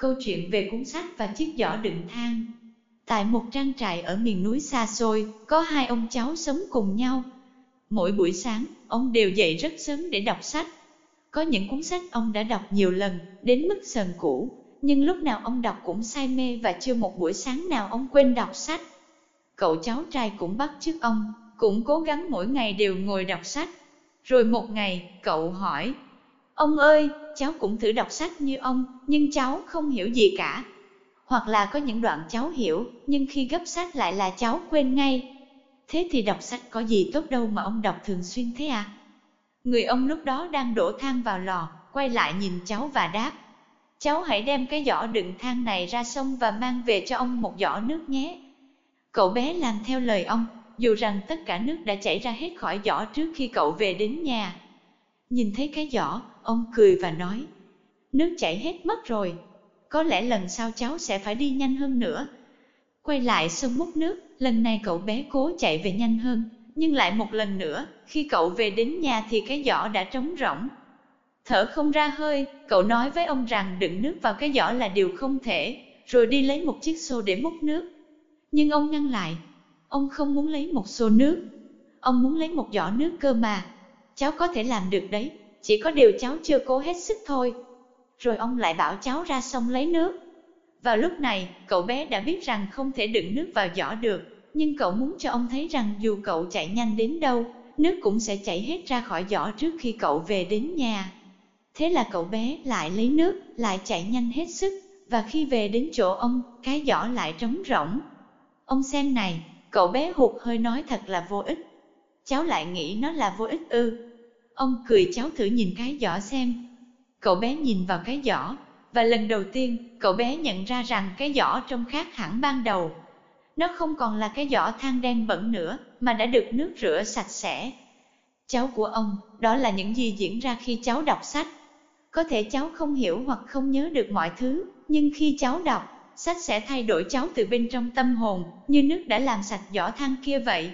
Câu chuyện về cuốn sách và chiếc giỏ đựng than. Tại một trang trại ở miền núi xa xôi, có hai ông cháu sống cùng nhau. Mỗi buổi sáng, ông đều dậy rất sớm để đọc sách. Có những cuốn sách ông đã đọc nhiều lần, đến mức sờn cũ, nhưng lúc nào ông đọc cũng say mê và chưa một buổi sáng nào ông quên đọc sách. Cậu cháu trai cũng bắt chước ông, cũng cố gắng mỗi ngày đều ngồi đọc sách. Rồi một ngày, cậu hỏi, Ông ơi, cháu cũng thử đọc sách như ông, nhưng cháu không hiểu gì cả. Hoặc là có những đoạn cháu hiểu, nhưng khi gấp sách lại là cháu quên ngay. Thế thì đọc sách có gì tốt đâu mà ông đọc thường xuyên thế à? Người ông lúc đó đang đổ than vào lò, quay lại nhìn cháu và đáp. Cháu hãy đem cái giỏ đựng than này ra sông và mang về cho ông một giỏ nước nhé. Cậu bé làm theo lời ông, dù rằng tất cả nước đã chảy ra hết khỏi giỏ trước khi cậu về đến nhà. Nhìn thấy cái giỏ, ông cười và nói, nước chảy hết mất rồi, có lẽ lần sau cháu sẽ phải đi nhanh hơn nữa. Quay lại sông múc nước, lần này cậu bé cố chạy về nhanh hơn, nhưng lại một lần nữa, khi cậu về đến nhà thì cái giỏ đã trống rỗng. Thở không ra hơi, cậu nói với ông rằng đựng nước vào cái giỏ là điều không thể, rồi đi lấy một chiếc xô để múc nước. Nhưng ông ngăn lại, ông không muốn lấy một xô nước, ông muốn lấy một giỏ nước cơ mà. Cháu có thể làm được đấy, chỉ có điều cháu chưa cố hết sức thôi. Rồi ông lại bảo cháu ra sông lấy nước. Vào lúc này, cậu bé đã biết rằng không thể đựng nước vào giỏ được, nhưng cậu muốn cho ông thấy rằng dù cậu chạy nhanh đến đâu, nước cũng sẽ chảy hết ra khỏi giỏ trước khi cậu về đến nhà. Thế là cậu bé lại lấy nước, lại chạy nhanh hết sức, và khi về đến chỗ ông, cái giỏ lại trống rỗng. Ông xem này, cậu bé hụt hơi nói thật là vô ích. Cháu lại nghĩ nó là vô ích ư. Ông cười cháu thử nhìn cái giỏ xem. Cậu bé nhìn vào cái giỏ, và lần đầu tiên, cậu bé nhận ra rằng cái giỏ trông khác hẳn ban đầu. Nó không còn là cái giỏ than đen bẩn nữa, mà đã được nước rửa sạch sẽ. Cháu của ông, đó là những gì diễn ra khi cháu đọc sách. Có thể cháu không hiểu hoặc không nhớ được mọi thứ, nhưng khi cháu đọc, sách sẽ thay đổi cháu từ bên trong tâm hồn, như nước đã làm sạch giỏ than kia vậy.